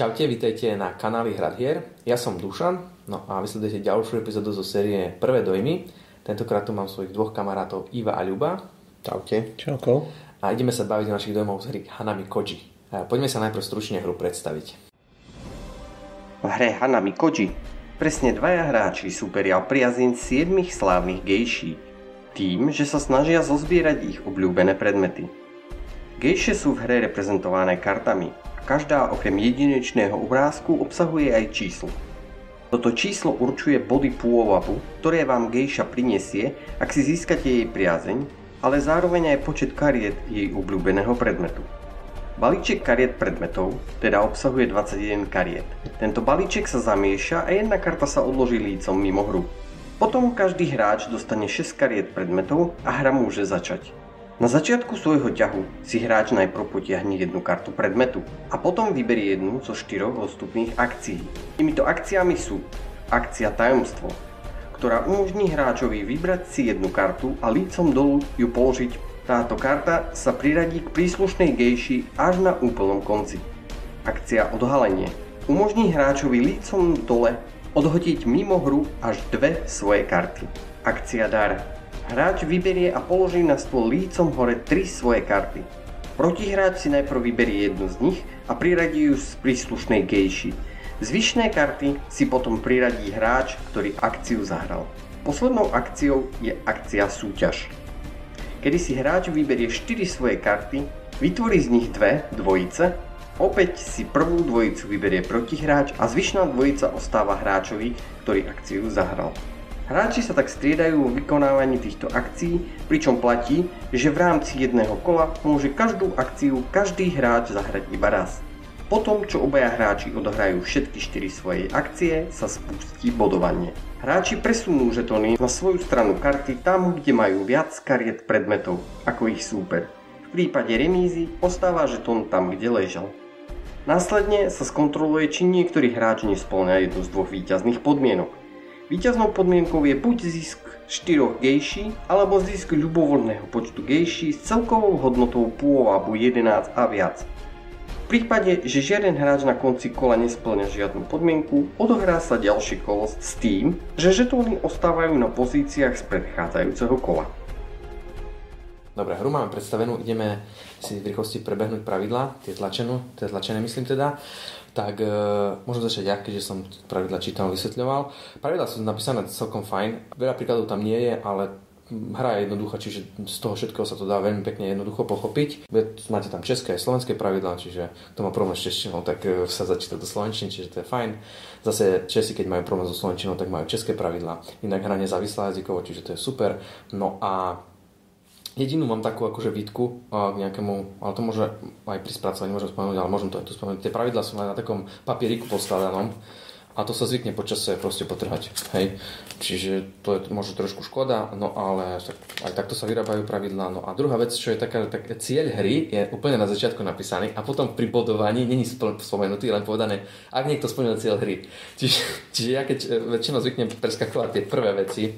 Čaute, vítajte na kanáli Hrad hier. Ja som Dušan, no a vysledujete ďalšiu epizódu zo série Prvé dojmy. Tentokrát tu mám svojich dvoch kamarátov Iva a Ľuba. Čaute. Čauko. A ideme sa baviť o našich dojmov z hry Hanami Koji. Poďme sa najprv stručne hru predstaviť. V hre Hanami Koji presne dvaja hráči súperia o priazin siedmých slávnych gejší, tým, že sa snažia zozbierať ich obľúbené predmety. Gejše sú v hre reprezentované kartami, Každá okrem jedinečného obrázku obsahuje aj číslo. Toto číslo určuje body pôvabu, ktoré vám gejša prinesie, ak si získate jej priazeň, ale zároveň aj počet kariet jej obľúbeného predmetu. Balíček kariet predmetov teda obsahuje 21 kariet. Tento balíček sa zamieša a jedna karta sa odloží lícom mimo hru. Potom každý hráč dostane 6 kariet predmetov a hra môže začať. Na začiatku svojho ťahu si hráč najprv potiahne jednu kartu predmetu a potom vyberie jednu zo štyroch dostupných akcií. Týmito akciami sú akcia tajomstvo, ktorá umožní hráčovi vybrať si jednu kartu a lícom dolu ju položiť. Táto karta sa priradí k príslušnej gejši až na úplnom konci. Akcia odhalenie umožní hráčovi lícom dole odhodiť mimo hru až dve svoje karty. Akcia dar Hráč vyberie a položí na stôl lícom hore tri svoje karty. Protihráč si najprv vyberie jednu z nich a priradí ju z príslušnej gejši. Zvyšné karty si potom priradí hráč, ktorý akciu zahral. Poslednou akciou je akcia súťaž. Kedy si hráč vyberie 4 svoje karty, vytvorí z nich dve dvojice, opäť si prvú dvojicu vyberie protihráč a zvyšná dvojica ostáva hráčovi, ktorý akciu zahral. Hráči sa tak striedajú vo vykonávaní týchto akcií, pričom platí, že v rámci jedného kola môže každú akciu každý hráč zahrať iba raz. Potom, čo obaja hráči odohrajú všetky 4 svoje akcie, sa spustí bodovanie. Hráči presunú žetóny na svoju stranu karty tam, kde majú viac kariet predmetov ako ich súper. V prípade remízy ostáva žetón tam, kde ležal. Následne sa skontroluje, či niektorý hráč nesplňa jednu z dvoch výťazných podmienok. Výťaznou podmienkou je buď zisk 4 gejší, alebo zisk ľubovoľného počtu gejší s celkovou hodnotou pôvabu 11 a viac. V prípade, že žiaden hráč na konci kola nesplňa žiadnu podmienku, odohrá sa ďalší kolo s tým, že žetóny ostávajú na pozíciách z predchádzajúceho kola. Dobre, hru máme predstavenú, ideme si v rýchlosti prebehnúť pravidla, tie tlačenú, tie tlačené myslím teda tak uh, môžem začať ja, keďže som pravidla čítal, vysvetľoval. Pravidla sú napísané celkom fajn, veľa príkladov tam nie je, ale hra je jednoduchá, čiže z toho všetkého sa to dá veľmi pekne jednoducho pochopiť. Máte tam české a slovenské pravidlá, čiže kto má problém s češtinou, tak uh, sa začíta do slovenčiny, čiže to je fajn. Zase Česi, keď majú problém so slovenčinou, tak majú české pravidlá. Inak hra nezávislá jazykovo, čiže to je super. No a Jedinú mám takú akože výtku k nejakému, ale to môže aj pri spracovaní môžem spomenúť, ale môžem to aj tu spomenúť. Tie pravidlá sú na takom papieriku poskladanom a to sa zvykne počasie proste potrhať. Hej. Čiže to je možno trošku škoda, no ale aj takto sa vyrábajú pravidlá. No a druhá vec, čo je taká, tak cieľ hry je úplne na začiatku napísaný a potom pri bodovaní není spomenutý, len povedané, ak niekto splnil cieľ hry. Čiže, čiže ja keď e, väčšinou zvyknem preskakovať tie prvé veci, e,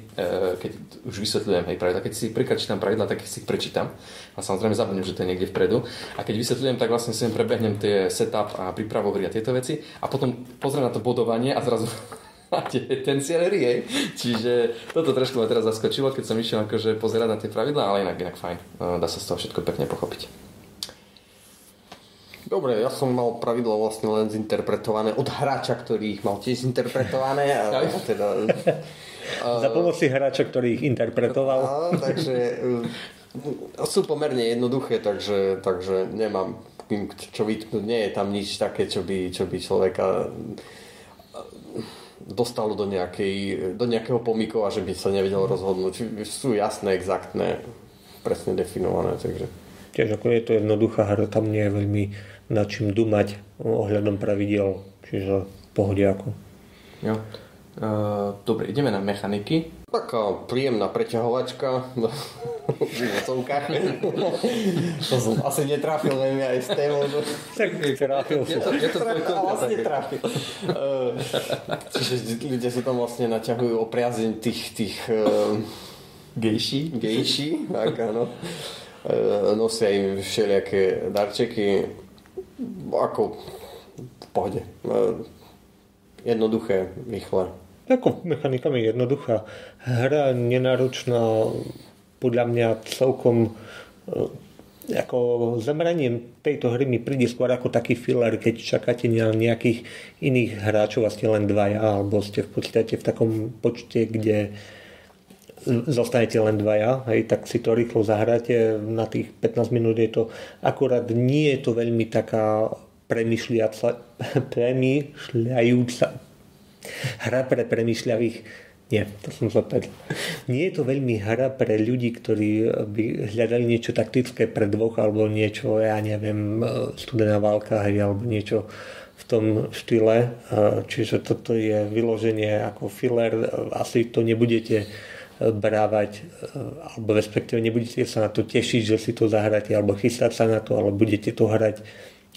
keď už vysvetľujem hej, pravidla, keď si príklad čítam pravidla, tak si ich prečítam a samozrejme zabudnem, že to je niekde vpredu. A keď vysvetľujem, tak vlastne si prebehnem tie setup a prípravu hry a tieto veci a potom pozriem na to bodovanie a zrazu máte ten cieľ hej. Čiže toto trošku ma teraz zaskočilo, keď som išiel akože pozerať na tie pravidlá, ale inak, inak fajn. Dá sa z toho všetko pekne pochopiť. Dobre, ja som mal pravidlo vlastne len zinterpretované od hráča, ktorý ich mal tiež zinterpretované. A, a teda, Za pomoci hráča, ktorý ich interpretoval. A, takže e, sú pomerne jednoduché, takže, takže nemám čo vytknúť. Nie je tam nič také, čo by, čo by človeka dostalo do, nejakej, do nejakého pomykova, že by sa nevedel rozhodnúť. Sú jasné, exaktné, presne definované. Takže. Tiež ako je to jednoduchá hra, tam nie je veľmi nad čím dumať ohľadom pravidel, čiže pohodiaku. Jo. Uh, dobre, ideme na mechaniky. Taká príjemná preťahovačka v úvodzovkách. to som asi netrafil veľmi aj s témou. Tak trafil Je to, je to vlastne trafil. Čiže ľudia si tam vlastne naťahujú o priazeň tých, tých uh, gejší. gejší, tak áno. Uh, nosia im všelijaké darčeky. Ako v pohode. E, jednoduché, rýchle. Ako mechanikami jednoduchá. Hra nenáročná, podľa mňa celkom e, ako zameraním tejto hry mi príde skôr ako taký filler, keď čakáte na nejakých iných hráčov a ste len dvaja, alebo ste v podstate v takom počte, kde zostanete len dvaja, hej, tak si to rýchlo zahráte, na tých 15 minút je to, akurát nie je to veľmi taká premyšľajúca hra pre premyšľavých nie, to som zopäť. Nie je to veľmi hra pre ľudí, ktorí by hľadali niečo taktické pre dvoch alebo niečo, ja neviem, studená válka hej, alebo niečo v tom štýle. Čiže toto je vyloženie ako filler. Asi to nebudete brávať, alebo respektíve nebudete sa na to tešiť, že si to zahráte, alebo chystať sa na to, ale budete to hrať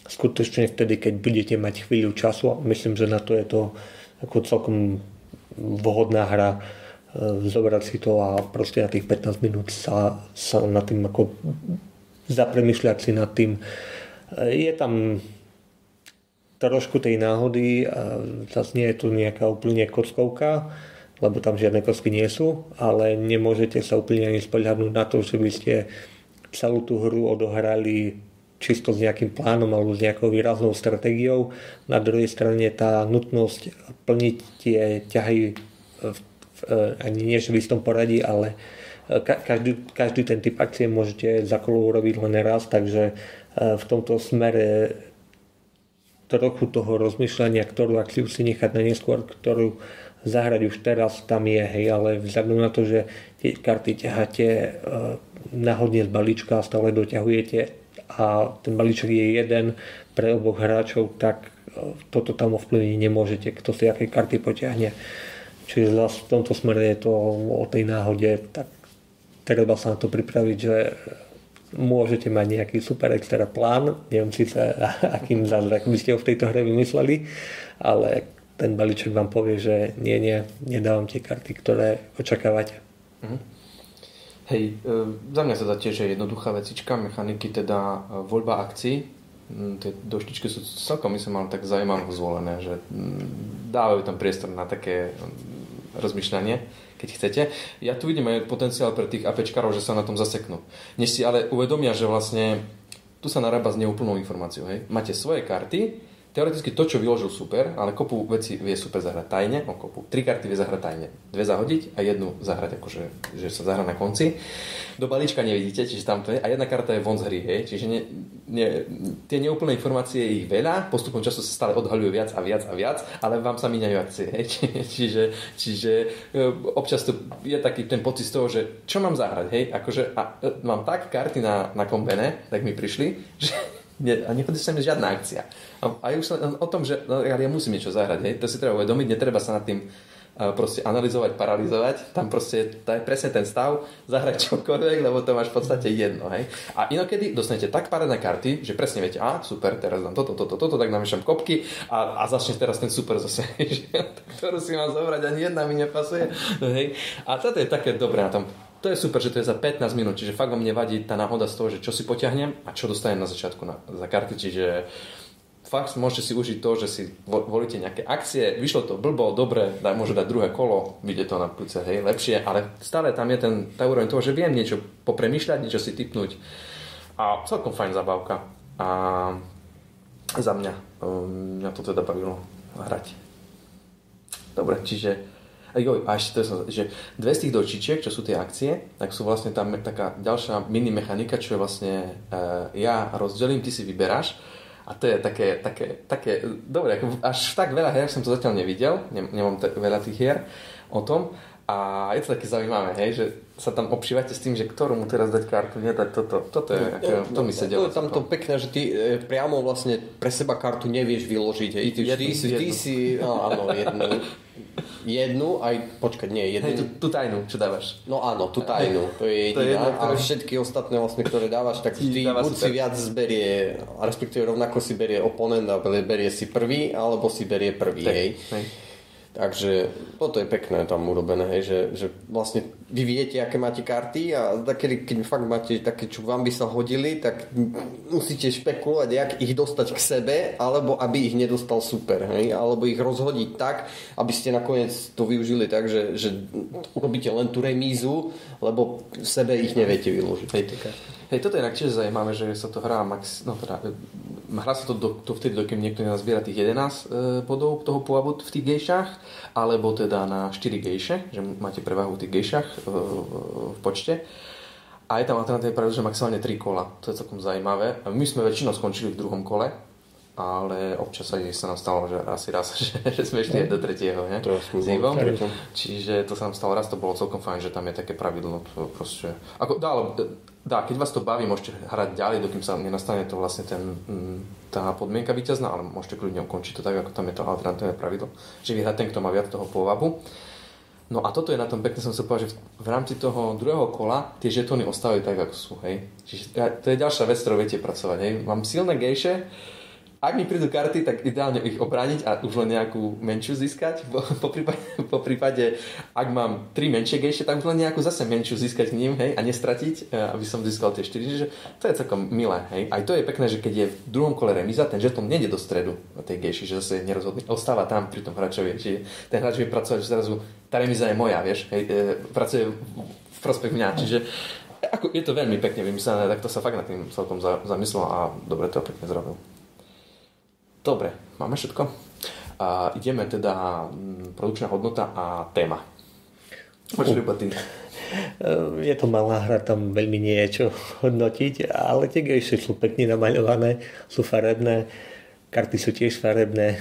skutočne vtedy, keď budete mať chvíľu času. Myslím, že na to je to ako celkom vhodná hra e, zobrať si to a proste na tých 15 minút sa, sa nad tým ako zapremýšľať si nad tým. E, je tam trošku tej náhody, zase nie je tu nejaká úplne kockovka, lebo tam žiadne kocky nie sú, ale nemôžete sa úplne ani spoľahnúť na to, že by ste celú tú hru odohrali čisto s nejakým plánom alebo s nejakou výraznou stratégiou. Na druhej strane tá nutnosť plniť tie ťahy v, v, ani nie v istom poradí, ale každý, každý ten typ akcie môžete za kolo urobiť len raz, takže e, v tomto smere trochu toho rozmýšľania, ktorú akciu si nechať na neskôr, ktorú zahrať už teraz tam je, hej, ale vzhľadom na to, že tie karty ťaháte e, náhodne z balíčka a stále doťahujete a ten balíček je jeden pre oboch hráčov, tak e, toto tam ovplyvniť nemôžete, kto si aké karty potiahne. Čiže zase v tomto smere je to o tej náhode, tak treba sa na to pripraviť, že môžete mať nejaký super extra plán, neviem síce akým zázrak by ste ho v tejto hre vymysleli, ale ten balíček vám povie, že nie, nie, nedávam tie karty, ktoré očakávate. Mm-hmm. Hej, e, za mňa sa tiež jednoduchá vecička, mechaniky, teda e, voľba akcií. Mm, tie doštičky sú celkom, myslím, ale tak zaujímavé zvolené, že mm, dávajú tam priestor na také mm, rozmýšľanie, keď chcete. Ja tu vidím aj potenciál pre tých apečkarov, že sa na tom zaseknú. Než si ale uvedomia, že vlastne tu sa narába s neúplnou informáciou. Hej. Máte svoje karty, teoreticky to, čo vyložil super, ale kopu veci vie super zahrať tajne, o kopu. Tri karty vie zahrať tajne. Dve zahodiť a jednu zahrať akože, že sa zahra na konci. Do balíčka nevidíte, čiže tam to je. A jedna karta je von z hry, hej. Čiže ne, ne, tie neúplné informácie je ich veľa, postupom času sa stále odhaľujú viac a viac a viac, ale vám sa míňajú akcie, hej. Čiže, čiže e, občas to je taký ten pocit z toho, že čo mám zahrať, hej. Akože a, e, mám tak karty na, na kombene, tak mi prišli, že a nechodí sa mi žiadna akcia. A, a už sa o tom, že no, ja musím niečo zahrať, hej, to si treba uvedomiť, netreba sa nad tým proste analyzovať, paralizovať, tam proste to je presne ten stav, zahrať čokoľvek, lebo to máš v podstate jedno, hej. A inokedy dostanete tak parené karty, že presne viete, a super, teraz dám toto, toto, toto, tak namiešam kopky a, a začne teraz ten super zase, ktorú si mám zobrať, ani jedna mi nepasuje, hej. A toto je také dobré na tom to je super, že to je za 15 minút, čiže fakt vám nevadí tá náhoda z toho, že čo si potiahnem a čo dostanem na začiatku na, za karty, čiže fakt môžete si užiť to, že si volíte nejaké akcie, vyšlo to blbo, dobre, daj, môže dať druhé kolo, vyjde to na plúce, hej, lepšie, ale stále tam je ten, tá úroveň toho, že viem niečo popremýšľať, niečo si typnúť. A celkom fajn zabávka a za mňa, mňa to teda bavilo hrať. Dobre, čiže jo, a to som, že dve z tých dočičiek, čo sú tie akcie, tak sú vlastne tam taká ďalšia mini mechanika, čo je vlastne uh, ja rozdelím, ty si vyberáš a to je také, také, také dobre, až tak veľa hier som to zatiaľ nevidel, nemám t- veľa tých hier o tom, a je to také zaujímavé, hej, že sa tam obšívate s tým, že ktorú mu teraz dať kartu, nedať toto. Toto je, ako, to mi sedelo. To je tam to pekné, že ty e, priamo vlastne pre seba kartu nevieš vyložiť. Hej. Ty, jednu, ty, si, ty si, no, áno, jednu, jednu, aj, počkať, nie, jednu. Hej, tú, tú tajnú, čo dávaš. No áno, tú tajnú, to je jediná. To je jedno, ktoré... A všetky ostatné vlastne, ktoré dávaš, tak ty buď si viac zberie, respektíve rovnako si berie oponent a berie si prvý, alebo si berie prvý, hej. hej. Takže toto je pekné tam urobené, hej, že, že vlastne vy viete, aké máte karty a keď, keď fakt máte také, čo vám by sa hodili, tak musíte špekulovať, jak ich dostať k sebe, alebo aby ich nedostal super, hej, alebo ich rozhodiť tak, aby ste nakoniec to využili tak, že, že urobíte len tú remízu, lebo v sebe ich neviete vyložiť. Hej, Hej, toto je inak tiež zaujímavé, že sa to hrá max, no teda, hrá sa to do, to vtedy, dokým niekto nazbiera tých 11 e, bodov toho pôvodu v tých gejšách, alebo teda na 4 gejše, že máte prevahu v tých gejšách e, v počte. A je tam alternatíva pravidlo, že maximálne 3 kola. To je celkom zaujímavé. My sme väčšinou skončili v druhom kole, ale občas aj sa nám stalo, že asi raz, že, že sme išli aj do tretieho, ne? To. Čiže to sa nám stalo raz, to bolo celkom fajn, že tam je také pravidlo. Proste, ako, dá, dá, keď vás to baví, môžete hrať ďalej, dokým sa nenastane to vlastne ten, mm, tá podmienka víťazná, ale môžete kľudne ukončiť to tak, ako tam je to alternatívne pravidlo, že vyhrá ten, kto má viac toho pôvabu. No a toto je na tom pekne, som sa povedal, že v rámci toho druhého kola tie žetóny ostávajú tak, ako sú, hej. Čiže to je ďalšia vec, ktorou viete pracovať, hej. Mám silné gejše, ak mi prídu karty, tak ideálne ich obrániť a už len nejakú menšiu získať. Po, po, prípade, po prípade, ak mám tri menšie gejše, tak už len nejakú zase menšiu získať k ním, hej, a nestratiť, e, aby som získal tie 4. Čiže to je celkom milé, hej. Aj to je pekné, že keď je v druhom kole remiza, ten žeton nejde do stredu tej gejši, že zase nerozhodný, ostáva tam pri tom hráčovi. Čiže ten hráč vie pracovať, že zrazu tá remiza je moja, vieš, hej, e, pracuje v prospech mňa. Čiže ako, je to veľmi pekne vymyslené, tak to sa fakt nad tým celkom zamyslel a dobre to pekne zrobil. Dobre, máme všetko? A ideme teda mm, produkčná hodnota a téma. Poď, uh. ty. Je to malá hra, tam veľmi nie je čo hodnotiť, ale tie gejše sú pekne namaľované, sú farebné, karty sú tiež farebné.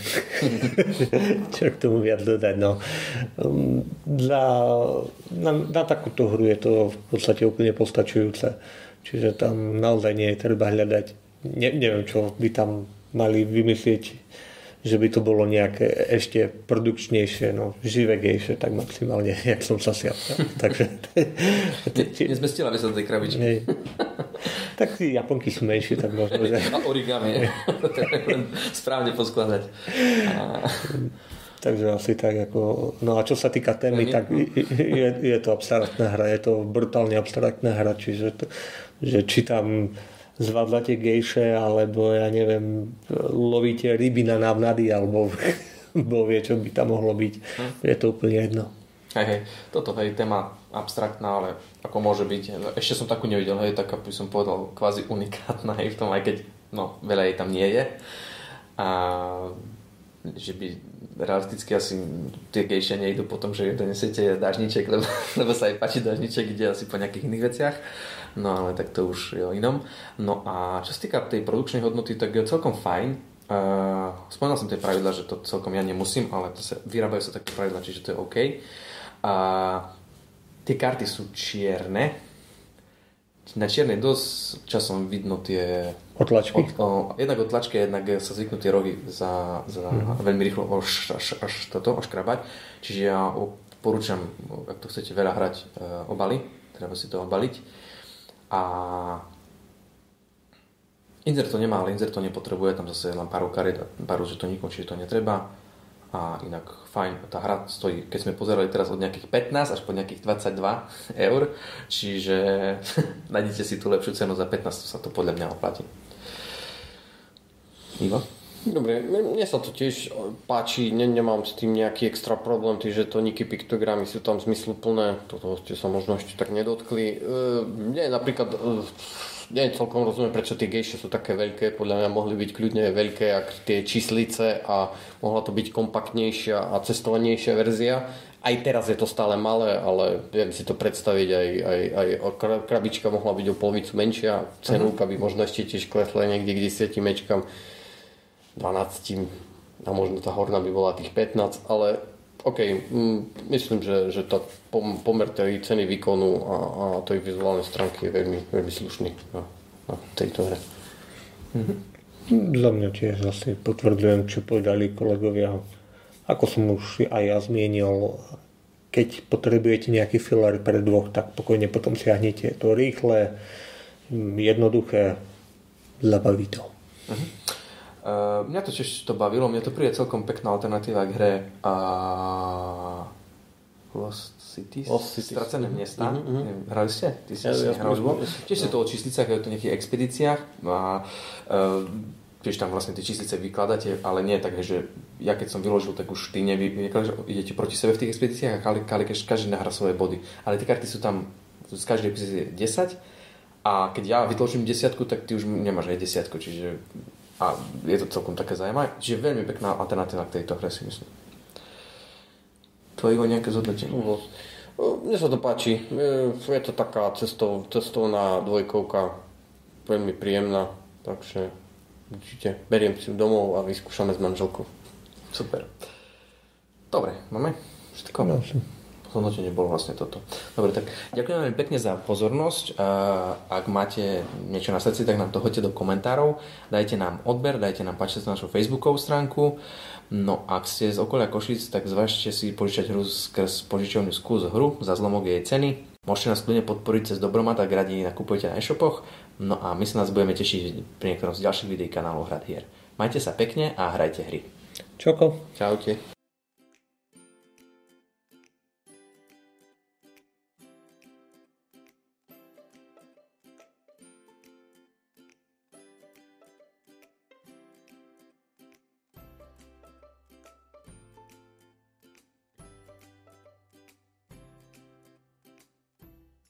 čo k tomu viac dodať, no. Dla, na, na takúto hru je to v podstate úplne postačujúce. Čiže tam naozaj nie je treba hľadať. Ne, neviem, čo by tam mali vymyslieť, že by to bolo nejaké ešte produkčnejšie, no, živegejšie, tak maximálne, jak som sa sial. Takže... Nezmestila by sa do tej krabičky. Tak tí Japonky sú menšie, tak možno, že... A origami, správne poskladať. A... Takže asi tak ako... No a čo sa týka témy, tak je, je to abstraktná hra, je to brutálne abstraktná hra, čiže to, že či tam zvládate gejše, alebo ja neviem, lovíte ryby na návnady, alebo bo vie, čo by tam mohlo byť. Hm. Je to úplne jedno. Hej, hej, toto je téma abstraktná, ale ako môže byť. Ešte som takú nevidel, hej, tak by som povedal kvázi unikátna, hej, v tom, aj keď no, veľa jej tam nie je. A že by realisticky asi tie gejše nejdu po tom, že donesiete dažniček, lebo, lebo sa aj páči dažniček, ide asi po nejakých iných veciach. No ale tak to už je o inom. No a čo sa týka tej produkčnej hodnoty, tak je celkom fajn. Uh, spomínal som tie pravidla, že to celkom ja nemusím, ale to sa, vyrábajú sa také pravidla, čiže to je OK. A tie karty sú čierne. Na čiernej dosť časom vidno tie... Otlačky? Od, o, jednak otlačky, jednak sa zvyknú tie rohy za, za mm. veľmi rýchlo až, až, až toto oškrabať. Čiže ja porúčam, ak to chcete veľa hrať, uh, obaly, treba si to obaliť a Inzer to nemá, ale Inzer to nepotrebuje, tam zase len pár kariet a pár žetoníkov, čiže to netreba. A inak fajn, tá hra stojí, keď sme pozerali teraz od nejakých 15 až po nejakých 22 eur, čiže nájdete si tú lepšiu cenu za 15, sa to podľa mňa oplatí. Ivo? Dobre, mne sa to tiež páči, ne, nemám s tým nejaký extra problém, tí žetoníky, piktogramy sú tam zmysluplné, toto ste sa možno ešte tak nedotkli. E, mne napríklad, e, nie celkom rozumiem, prečo tie gejše sú také veľké, podľa mňa mohli byť kľudne veľké, ak tie číslice a mohla to byť kompaktnejšia a cestovanejšia verzia. Aj teraz je to stále malé, ale viem si to predstaviť, aj, aj, aj krabička mohla byť o polovicu menšia, cenúka by možno ešte tiež klesla niekde k 10 mečkam 12 a možno tá horná by bola tých 15, ale OK, mm, myslím, že, že tá pomer tej ceny výkonu a, a tej vizuálnej stránky je veľmi, veľmi slušný na, na tejto hre. Mm-hmm. Za mňa tiež zase potvrdzujem, čo povedali kolegovia. Ako som už aj ja zmienil, keď potrebujete nejaký filler pre dvoch, tak pokojne potom siahnete. Je to rýchle, jednoduché, zabaví to. Uh-huh. Uh, mňa to tiež to bavilo, mne to príde celkom pekná alternatíva k hre a Lost Cities, Lost Cities. Stracené mesta. Mhm, mhm. Neviem, Hrali ste? Ty si Ja- ja som- Tiež je to o číslicách, je to v nejakých expedíciách a uh, tiež tam vlastne tie číslice vykladáte, ale nie tak, že ja keď som vyložil, tak už ty nevy, nekladáš, idete proti sebe v tých expedíciách a každý, každý, každý nahrá svoje body. Ale tie karty sú tam z každej epizódy 10 a keď ja vytločím desiatku, tak ty už nemáš aj desiatku, čiže a je to celkom také zaujímavé. Čiže veľmi pekná alternatíva k tejto hre si myslím. Tvoje Ivo, nejaké zhodnotenie? No, Mne sa to páči. Je to taká cestov, cestovná dvojkovka, veľmi príjemná, takže určite beriem si ju domov a vyskúšame s manželkou. Super. Dobre, máme všetko? No, Hodnotenie bolo vlastne toto. Dobre, tak ďakujem veľmi pekne za pozornosť. Ak máte niečo na srdci, tak nám to hoďte do komentárov. Dajte nám odber, dajte nám páčiť na našu facebookovú stránku. No ak ste z okolia Košic, tak zvažte si požičať hru skrz požičovňu skús hru za zlomok jej ceny. Môžete nás kľudne podporiť cez Dobromat, ak radi nakupujete na e-shopoch. No a my sa nás budeme tešiť pri niektorom z ďalších videí kanálov Hrad hier. Majte sa pekne a hrajte hry. Čoko? Čaute.